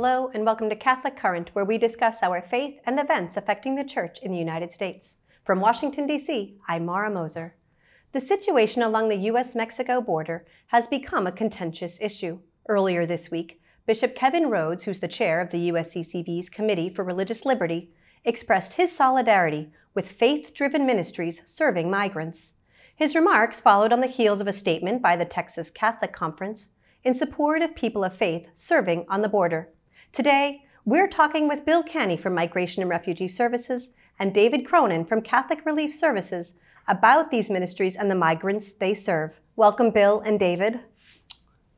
Hello, and welcome to Catholic Current, where we discuss our faith and events affecting the Church in the United States. From Washington, D.C., I'm Mara Moser. The situation along the U.S. Mexico border has become a contentious issue. Earlier this week, Bishop Kevin Rhoades, who's the chair of the USCCB's Committee for Religious Liberty, expressed his solidarity with faith driven ministries serving migrants. His remarks followed on the heels of a statement by the Texas Catholic Conference in support of people of faith serving on the border. Today, we're talking with Bill Canny from Migration and Refugee Services and David Cronin from Catholic Relief Services about these ministries and the migrants they serve. Welcome, Bill and David.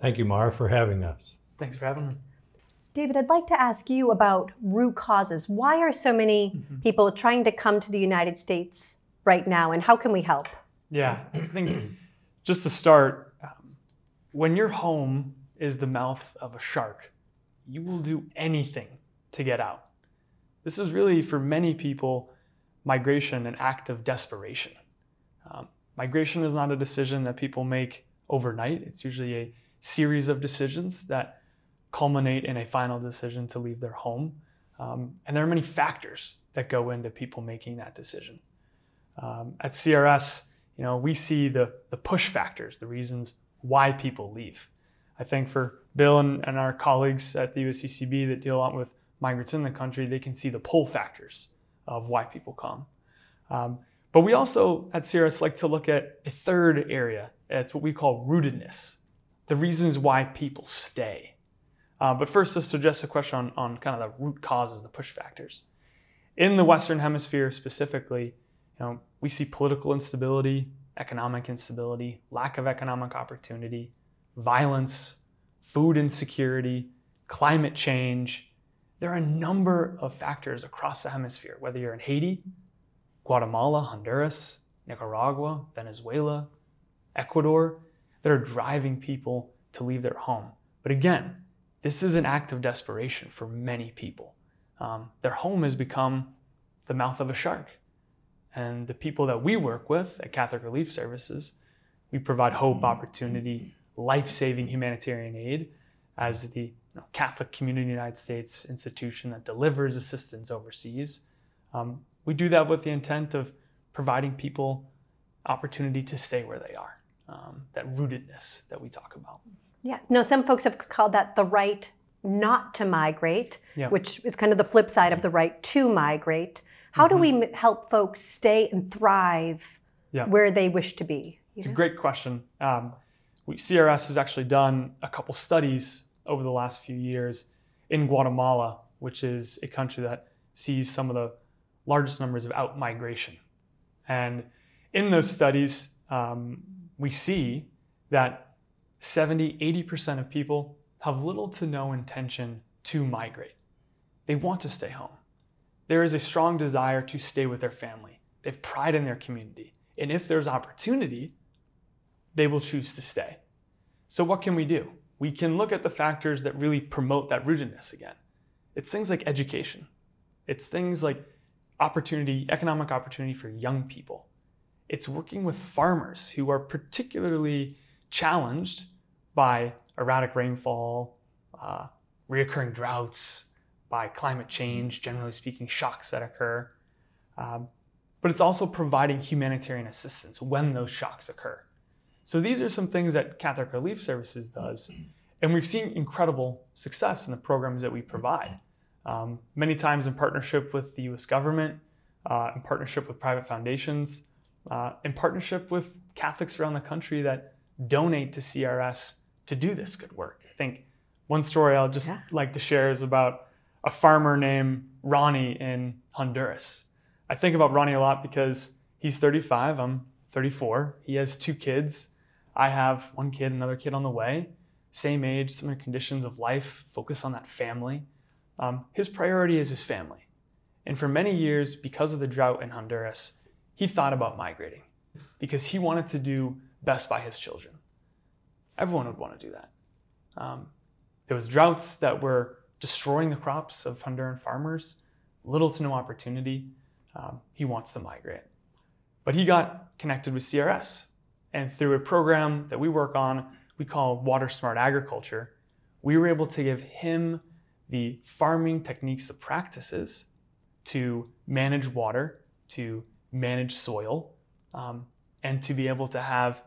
Thank you, Mara, for having us. Thanks for having me. David, I'd like to ask you about root causes. Why are so many mm-hmm. people trying to come to the United States right now, and how can we help? Yeah, I think just to start, um, when your home is the mouth of a shark, you will do anything to get out. This is really, for many people, migration an act of desperation. Um, migration is not a decision that people make overnight, it's usually a series of decisions that culminate in a final decision to leave their home. Um, and there are many factors that go into people making that decision. Um, at CRS, you know, we see the, the push factors, the reasons why people leave. I think for Bill and, and our colleagues at the USCCB that deal a lot with migrants in the country, they can see the pull factors of why people come. Um, but we also at CRS like to look at a third area. It's what we call rootedness, the reasons why people stay. Uh, but first, to address a question on, on kind of the root causes, the push factors. In the Western Hemisphere specifically, you know, we see political instability, economic instability, lack of economic opportunity, violence, food insecurity, climate change. There are a number of factors across the hemisphere, whether you're in Haiti, Guatemala, Honduras, Nicaragua, Venezuela, Ecuador, that are driving people to leave their home. But again, this is an act of desperation for many people. Um, their home has become the mouth of a shark. And the people that we work with at Catholic Relief Services, we provide hope, opportunity, life saving humanitarian aid as the you know, Catholic Community United States institution that delivers assistance overseas. Um, we do that with the intent of providing people opportunity to stay where they are, um, that rootedness that we talk about. Yeah. No, some folks have called that the right not to migrate, yeah. which is kind of the flip side of the right to migrate. How mm-hmm. do we mm-hmm. help folks stay and thrive yeah. where they wish to be? It's know? a great question. Um, we, CRS has actually done a couple studies over the last few years in Guatemala, which is a country that sees some of the largest numbers of out migration. And in those studies, um, we see that 70, 80% of people have little to no intention to migrate. They want to stay home. There is a strong desire to stay with their family. They have pride in their community. And if there's opportunity, they will choose to stay. So, what can we do? We can look at the factors that really promote that rootedness again. It's things like education, it's things like opportunity, economic opportunity for young people. It's working with farmers who are particularly challenged by erratic rainfall, uh, reoccurring droughts, by climate change, generally speaking, shocks that occur. Um, but it's also providing humanitarian assistance when those shocks occur. So these are some things that Catholic Relief Services does, and we've seen incredible success in the programs that we provide. Um, many times in partnership with the US government, uh, in partnership with private foundations, uh, in partnership with Catholics around the country that donate to CRS to do this good work. I think one story I'll just yeah. like to share is about a farmer named Ronnie in Honduras. I think about Ronnie a lot because he's 35, I'm 34. He has two kids. I have one kid, another kid on the way. Same age, similar conditions of life, focus on that family. Um, his priority is his family. And for many years, because of the drought in Honduras, he thought about migrating because he wanted to do best by his children. Everyone would want to do that. Um, there was droughts that were destroying the crops of Honduran farmers, little to no opportunity. Um, he wants to migrate. But he got connected with CRS. And through a program that we work on, we call Water Smart Agriculture, we were able to give him the farming techniques, the practices to manage water, to manage soil, um, and to be able to have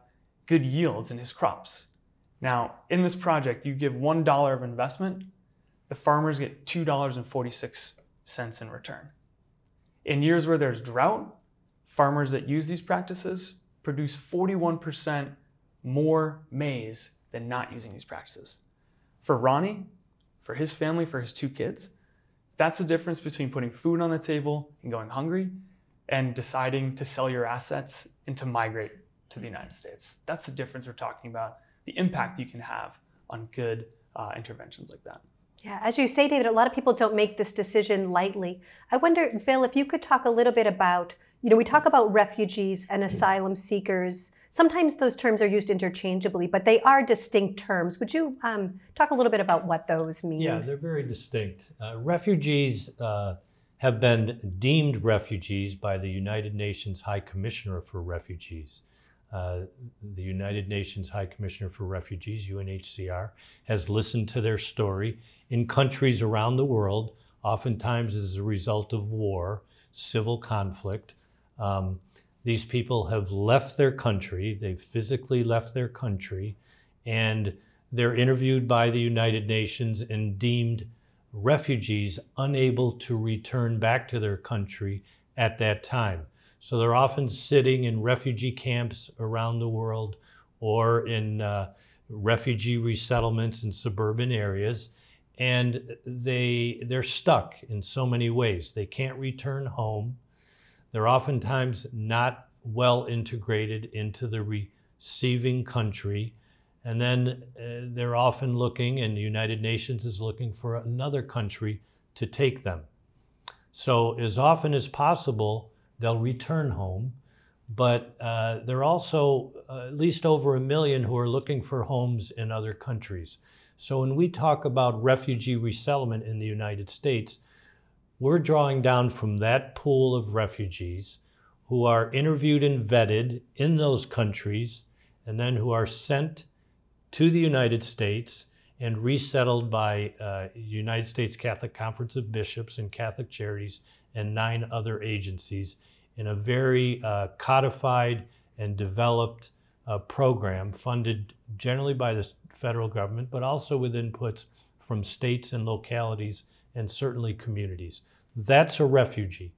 good yields in his crops. Now, in this project, you give $1 of investment, the farmers get $2.46 in return. In years where there's drought, farmers that use these practices produce 41% more maize than not using these practices. For Ronnie, for his family, for his two kids, that's the difference between putting food on the table and going hungry and deciding to sell your assets and to migrate to the United States. That's the difference we're talking about, the impact you can have on good uh, interventions like that. Yeah, as you say, David, a lot of people don't make this decision lightly. I wonder, Bill, if you could talk a little bit about, you know, we talk about refugees and asylum seekers. Sometimes those terms are used interchangeably, but they are distinct terms. Would you um, talk a little bit about what those mean? Yeah, they're very distinct. Uh, refugees uh, have been deemed refugees by the United Nations High Commissioner for Refugees. Uh, the United Nations High Commissioner for Refugees, UNHCR, has listened to their story in countries around the world, oftentimes as a result of war, civil conflict. Um, these people have left their country, they've physically left their country, and they're interviewed by the United Nations and deemed refugees unable to return back to their country at that time. So they're often sitting in refugee camps around the world or in uh, refugee resettlements in suburban areas. And they, they're stuck in so many ways. They can't return home. They're oftentimes not well integrated into the receiving country. And then uh, they're often looking, and the United Nations is looking for another country to take them. So, as often as possible, they'll return home. But uh, there are also uh, at least over a million who are looking for homes in other countries. So when we talk about refugee resettlement in the United States, we're drawing down from that pool of refugees who are interviewed and vetted in those countries and then who are sent to the United States and resettled by uh, United States Catholic Conference of Bishops and Catholic Charities and nine other agencies in a very uh, codified and developed uh, program funded generally by the federal government, but also with inputs from states and localities and certainly communities. That's a refugee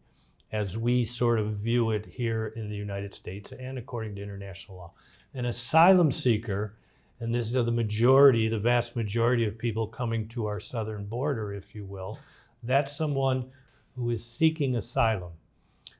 as we sort of view it here in the United States and according to international law. An asylum seeker, and this is the majority, the vast majority of people coming to our southern border, if you will, that's someone who is seeking asylum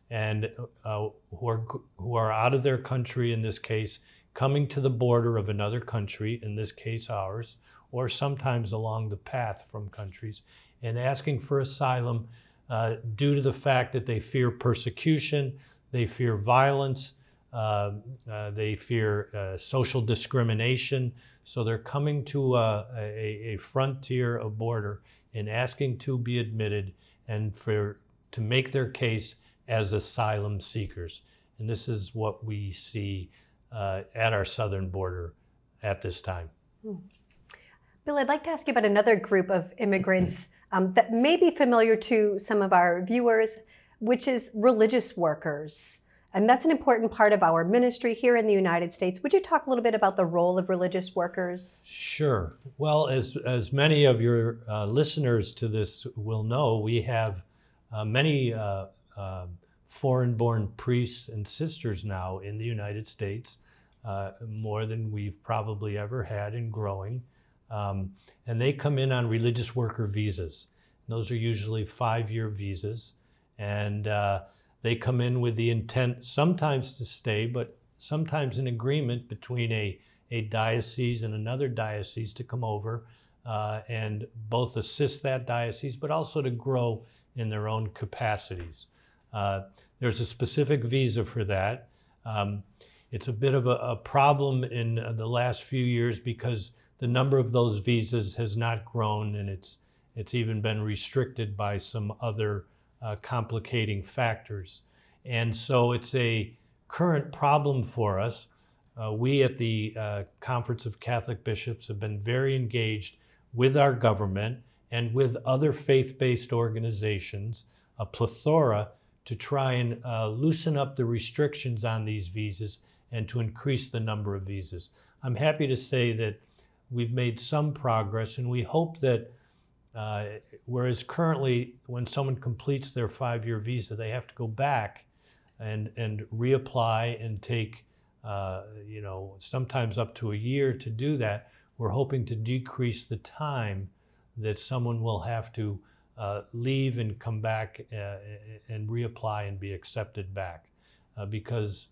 and uh, who, are, who are out of their country in this case, coming to the border of another country, in this case ours, or sometimes along the path from countries, and asking for asylum uh, due to the fact that they fear persecution, they fear violence, uh, uh they fear uh, social discrimination. So they're coming to uh, a, a frontier, a border, and asking to be admitted and for to make their case as asylum seekers. And this is what we see uh, at our southern border at this time. Hmm. Bill, I'd like to ask you about another group of immigrants um, that may be familiar to some of our viewers, which is religious workers. And that's an important part of our ministry here in the United States. Would you talk a little bit about the role of religious workers? Sure. Well, as, as many of your uh, listeners to this will know, we have uh, many uh, uh foreign born priests and sisters now in the United States, uh, more than we've probably ever had and growing. Um, and they come in on religious worker visas. Those are usually five year visas. And uh, they come in with the intent sometimes to stay, but sometimes an agreement between a, a diocese and another diocese to come over uh, and both assist that diocese, but also to grow in their own capacities. Uh, there's a specific visa for that. Um, it's a bit of a, a problem in the last few years because the number of those visas has not grown and it's it's even been restricted by some other uh, complicating factors. And so it's a current problem for us. Uh, we at the uh, Conference of Catholic Bishops have been very engaged with our government and with other faith based organizations, a plethora, to try and uh, loosen up the restrictions on these visas and to increase the number of visas. I'm happy to say that we've made some progress, and we hope that. Uh, whereas currently, when someone completes their five year visa, they have to go back and, and reapply and take, uh, you know, sometimes up to a year to do that. We're hoping to decrease the time that someone will have to uh, leave and come back uh, and reapply and be accepted back uh, because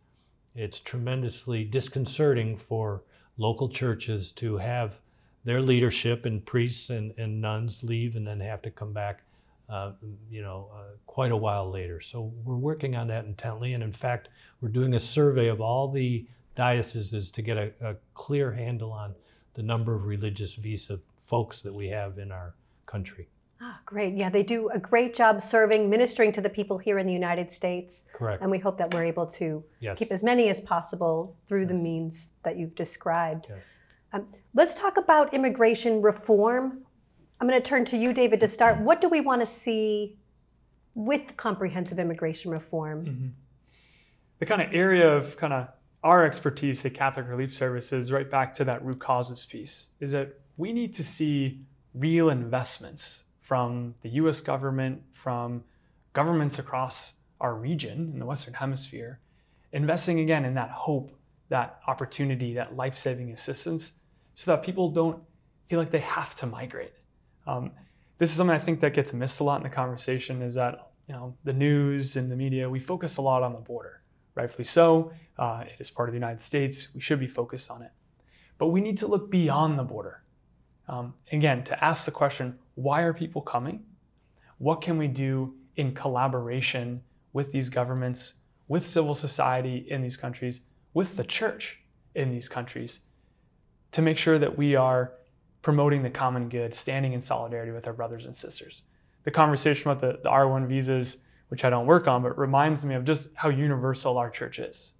it's tremendously disconcerting for local churches to have their leadership and priests and, and nuns leave and then have to come back uh, you know uh, quite a while later. So we're working on that intently. And in fact we're doing a survey of all the dioceses to get a, a clear handle on the number of religious visa folks that we have in our country Ah, great. Yeah, they do a great job serving, ministering to the people here in the United States. correct And we hope that we're able to yes keep as many as possible through the means that you've described. yes Let's talk about immigration reform. I'm going to turn to you, David, to start. What do we want to see with comprehensive immigration reform? Mhm. The kind of area of kind of our expertise at Catholic Relief Services, right back to that root causes piece, is that we need to see real investments from the US government, from governments across our region in the Western Hemisphere, investing again in that hope, that opportunity, that life saving assistance, so that people don't feel like they have to migrate. Um, this is something I think that gets missed a lot in the conversation is that you know the news and the media we focus a lot on the border, rightfully so. Uh, it is part of the United States. We should be focused on it, but we need to look beyond the border. Um, again, to ask the question, why are people coming? What can we do in collaboration with these governments, with civil society in these countries, with the church in these countries, to make sure that we are promoting the common good, standing in solidarity with our brothers and sisters. The conversation about the, the R1 visas, which I don't work on, but reminds me of just how universal our church is.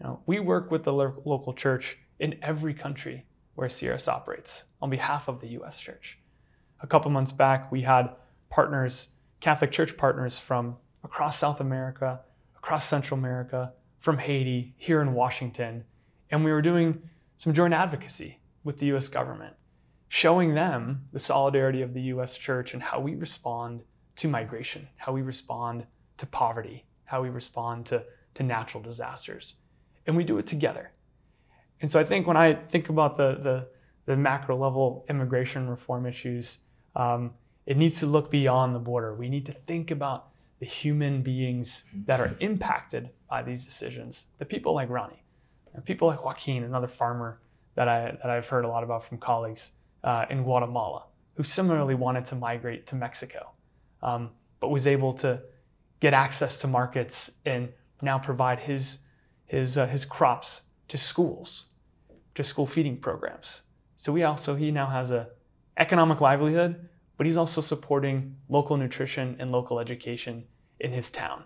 You know, we work with the lo- local church in every country where CRS operates on behalf of the U.S. church. A couple months back, we had partners, Catholic Church partners from across South America, across Central America, from Haiti, here in Washington, and we were doing some joint advocacy with the US government, showing them the solidarity of the US church and how we respond to migration, how we respond to poverty, how we respond to, to natural disasters. And we do it together. And so I think when I think about the, the, the macro level immigration reform issues, um, it needs to look beyond the border. We need to think about the human beings that are impacted by these decisions, the people like Ronnie, people like Joaquin, another farmer that, I, that I've heard a lot about from colleagues uh, in Guatemala, who similarly wanted to migrate to Mexico, um, but was able to get access to markets and now provide his, his, uh, his crops to schools, to school feeding programs. So we also, he now has a economic livelihood, but he's also supporting local nutrition and local education in his town.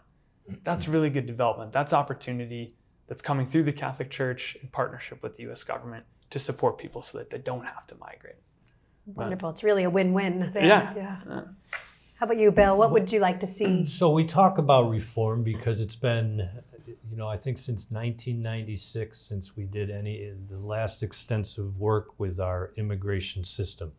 That's really good development. That's opportunity that's coming through the Catholic Church in partnership with the US government to support people so that they don't have to migrate. Wonderful. It's really a win-win. There. Yeah. yeah. How about you, Bill? What would you like to see? So we talk about reform because it's been, you know, I think since 1996, since we did any the last extensive work with our immigration system.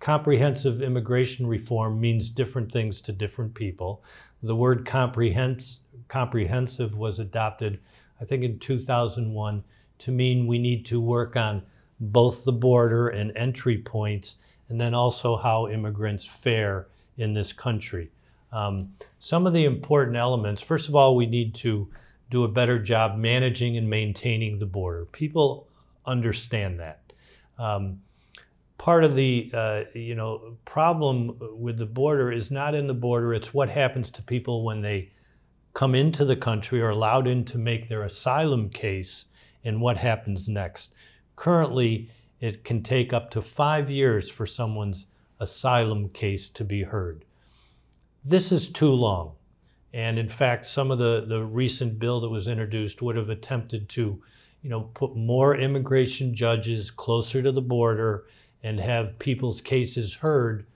Comprehensive immigration reform means different things to different people. The word comprehens- comprehensive was adopted, I think, in 2001 to mean we need to work on both the border and entry points, and then also how immigrants fare in this country. Um, some of the important elements first of all, we need to do a better job managing and maintaining the border. People understand that. Um, part of the uh, you know problem with the border is not in the border; it's what happens to people when they come into the country or allowed in to make their asylum case, and what happens next. Currently, it can take up to five years for someone's asylum case to be heard. This is too long. And in fact, some of the, the recent bill that was introduced would have attempted to, you know, put more immigration judges closer to the border and have people's cases heard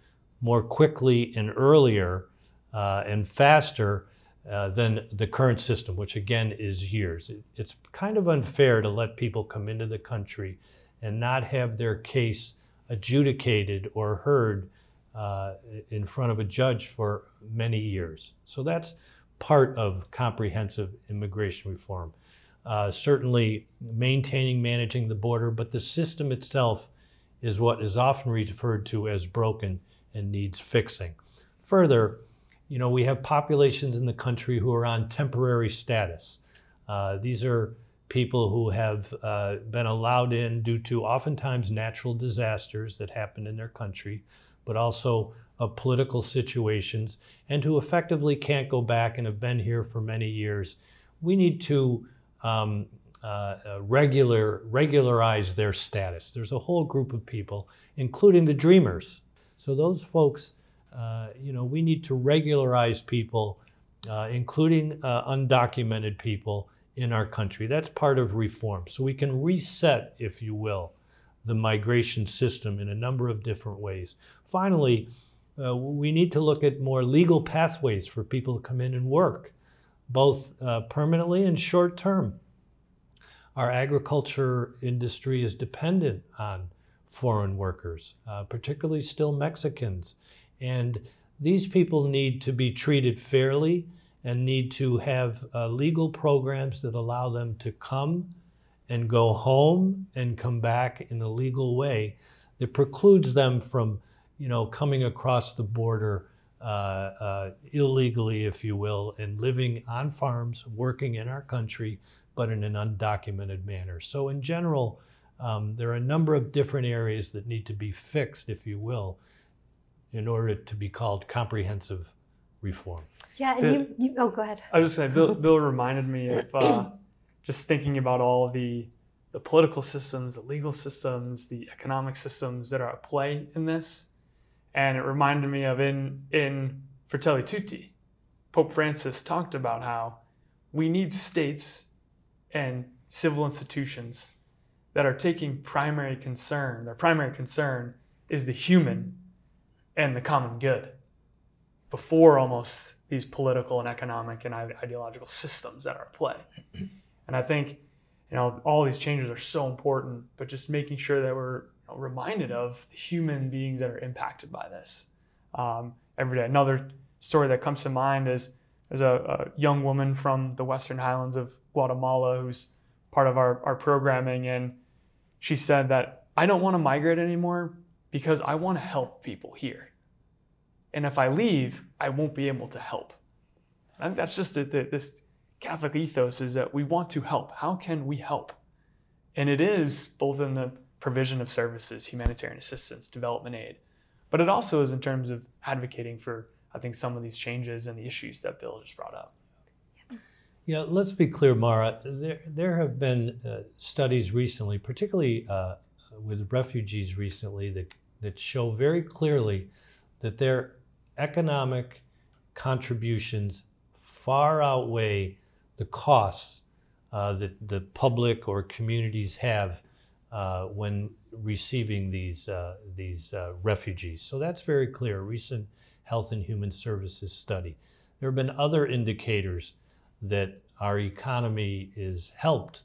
more quickly and earlier uh, and faster uh, than the current system, which again is years. It, it's kind of unfair to let people come into the country and not have their case adjudicated or heard uh, in front of a judge for many years. So that's part of comprehensive immigration reform. Uh, certainly maintaining, managing the border, but the system itself is what is often referred to as broken and needs fixing. Further, you know, we have populations in the country who are on temporary status. Uh, these are people who have uh, been allowed in due to oftentimes natural disasters that happen in their country, but also of political situations, and who effectively can't go back and have been here for many years. We need to um, uh, uh regular, regularize their status. There's a whole group of people, including the dreamers. So those folks, uh, you know, we need to regularize people, uh, including uh, undocumented people in our country. That's part of reform. So we can reset, if you will, the migration system in a number of different ways. Finally, uh, we need to look at more legal pathways for people to come in and work, both uh, permanently and short term. Our agriculture industry is dependent on foreign workers, uh, particularly still Mexicans. And these people need to be treated fairly and need to have uh, legal programs that allow them to come and go home and come back in a legal way that precludes them from, you know, coming across the border uh, uh, illegally, if you will, and living on farms, working in our country, but in an undocumented manner. So, in general, um, there are a number of different areas that need to be fixed, if you will, in order to be called comprehensive reform. Yeah, and Bill, you, you, oh, go ahead. I was just saying, Bill, Bill reminded me of uh, just thinking about all the the political systems, the legal systems, the economic systems that are at play in this, and it reminded me of in in Fratelli Tutti, Pope Francis talked about how we need states and civil institutions that are taking primary concern. Their primary concern is the human and the common good before almost these political and economic and ideological systems that are at play. And I think, you know, all these changes are so important, but just making sure that we're know, reminded of the human beings that are impacted by this um, every day. Another story that comes to mind is there's a, a, young woman from the Western Highlands of Guatemala who's part of our, our programming. And she said that I don't want to migrate anymore because I want to help people here. And if I leave, I won't be able to help. Think that's just a, the, this Catholic ethos is that we want to help. How can we help? And it is both in the provision of services, humanitarian assistance, development aid, but it also is in terms of advocating for, I think, some of these changes and the issues that Bill just brought up. Yeah, let's be clear, Mara. There, there have been uh, studies recently, particularly uh, with refugees recently, that, that show very clearly that their economic contributions far outweigh the costs uh, that the public or communities have uh, when receiving these, uh, these uh, refugees. So that's very clear. Recent Health and Human Services study. There have been other indicators that our economy is helped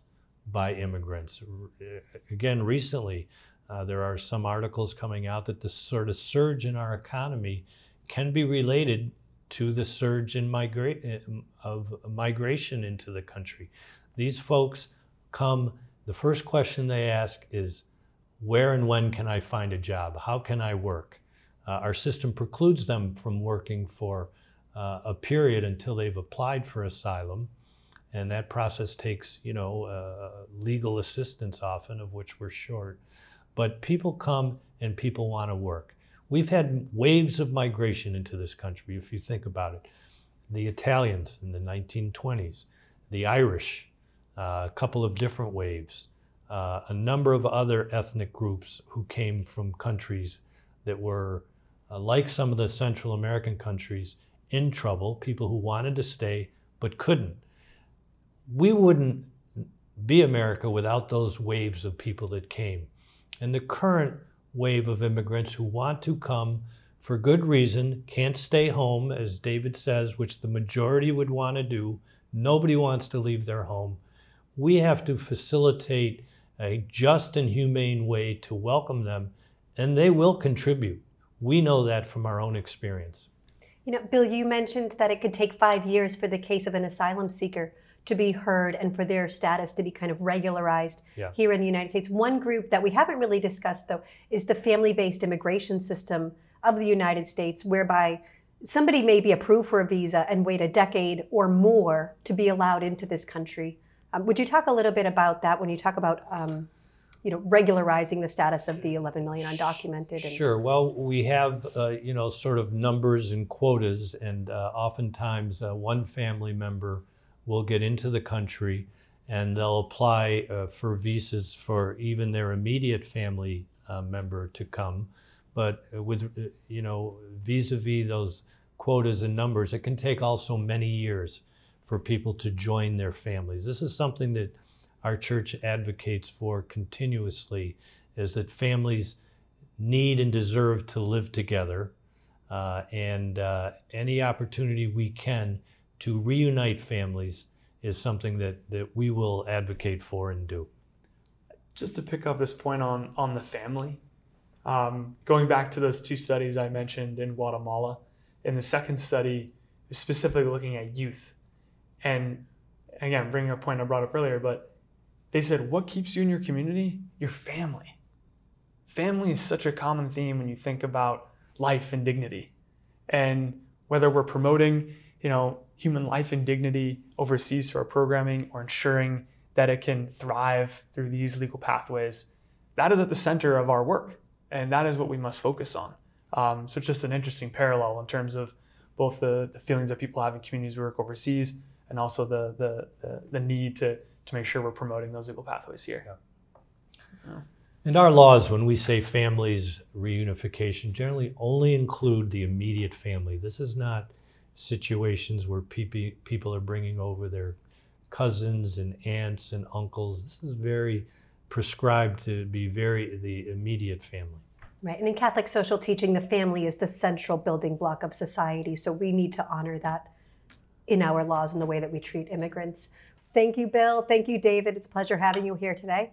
by immigrants. Again, recently, uh, there are some articles coming out that the sort of surge in our economy can be related to the surge in migra- of migration into the country. These folks come, the first question they ask is, where and when can I find a job? How can I work? Uh, our system precludes them from working for uh, a period until they've applied for asylum. And that process takes, you know, uh, legal assistance often, of which we're short. But people come and people want to work. We've had waves of migration into this country, if you think about it. The Italians in the 1920s, the Irish, a couple of different waves, uh, a number of other ethnic groups who came from countries that were, uh, like some of the Central American countries, in trouble, people who wanted to stay but couldn't. We wouldn't be America without those waves of people that came. And the current wave of immigrants who want to come for good reason, can't stay home, as David says, which the majority would want to do. Nobody wants to leave their home. We have to facilitate a just and humane way to welcome them, and they will contribute. We know that from our own experience. You know, Bill, you mentioned that it could take five years for the case of an asylum seeker to be heard and for their status to be kind of regularized Yeah. here in the United States. One group that we haven't really discussed, though, is the family based immigration system of the United States, whereby somebody may be approved for a visa and wait a decade or more to be allowed into this country. Um, would you talk a little bit about that when you talk about, um, you know, regularizing the status of the 11 million undocumented? And, Sure. Well, we have, uh, you know, sort of numbers and quotas, and uh, oftentimes uh, one family member will get into the country and they'll apply uh, for visas for even their immediate family uh, member to come. But with, uh, you know, vis a vis those quotas and numbers, it can take also many years for people to join their families. This is something that our church advocates for continuously is that families need and deserve to live together. Uh, and uh, any opportunity we can to reunite families is something that, that we will advocate for and do. Just to pick up this point on on the family, um, going back to those two studies I mentioned in Guatemala, in the second study, specifically looking at youth, and again bringing a point I brought up earlier, but they said what keeps you in your community? Your family. Family is such a common theme when you think about life and dignity, and whether we're promoting you know human life and dignity overseas through our programming or ensuring that it can thrive through these legal pathways that is at the center of our work and that is what we must focus on um, so it's just an interesting parallel in terms of both the, the feelings that people have in communities we work overseas and also the, the, the, the need to, to make sure we're promoting those legal pathways here And our laws, when we say families reunification, generally only include the immediate family. This is not situations where people people are bringing over their cousins and aunts and uncles. This is very prescribed to be very the immediate family. Right. And in Catholic social teaching, the family is the central building block of society. So we need to honor that in our laws and the way that we treat immigrants. Thank you, Bill. Thank you, David. It's a pleasure having you here today.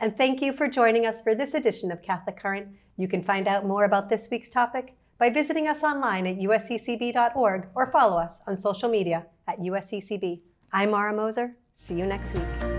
And thank you for joining us for this edition of Catholic Current. You can find out more about this week's topic by visiting us online at usccb.org or follow us on social media at usccb. I'm Mara Moser. See you next week.